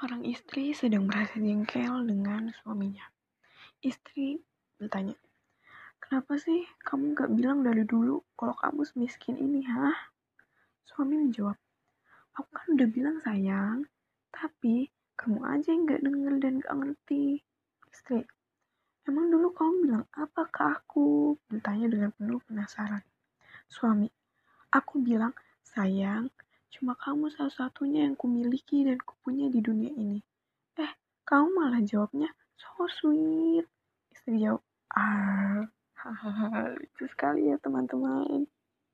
Seorang istri sedang merasa jengkel dengan suaminya. Istri bertanya, Kenapa sih kamu gak bilang dari dulu kalau kamu semiskin ini, hah? Suami menjawab, Aku kan udah bilang sayang, tapi kamu aja yang gak denger dan gak ngerti. Istri, emang dulu kamu bilang apa ke aku? Bertanya dengan penuh penasaran. Suami, aku bilang, sayang, cuma kamu satu-satunya yang kumiliki dan kupunya di dunia ini. Eh, kamu malah jawabnya, so sweet. Istri jawab, ah, hahaha, lucu sekali ya teman-teman.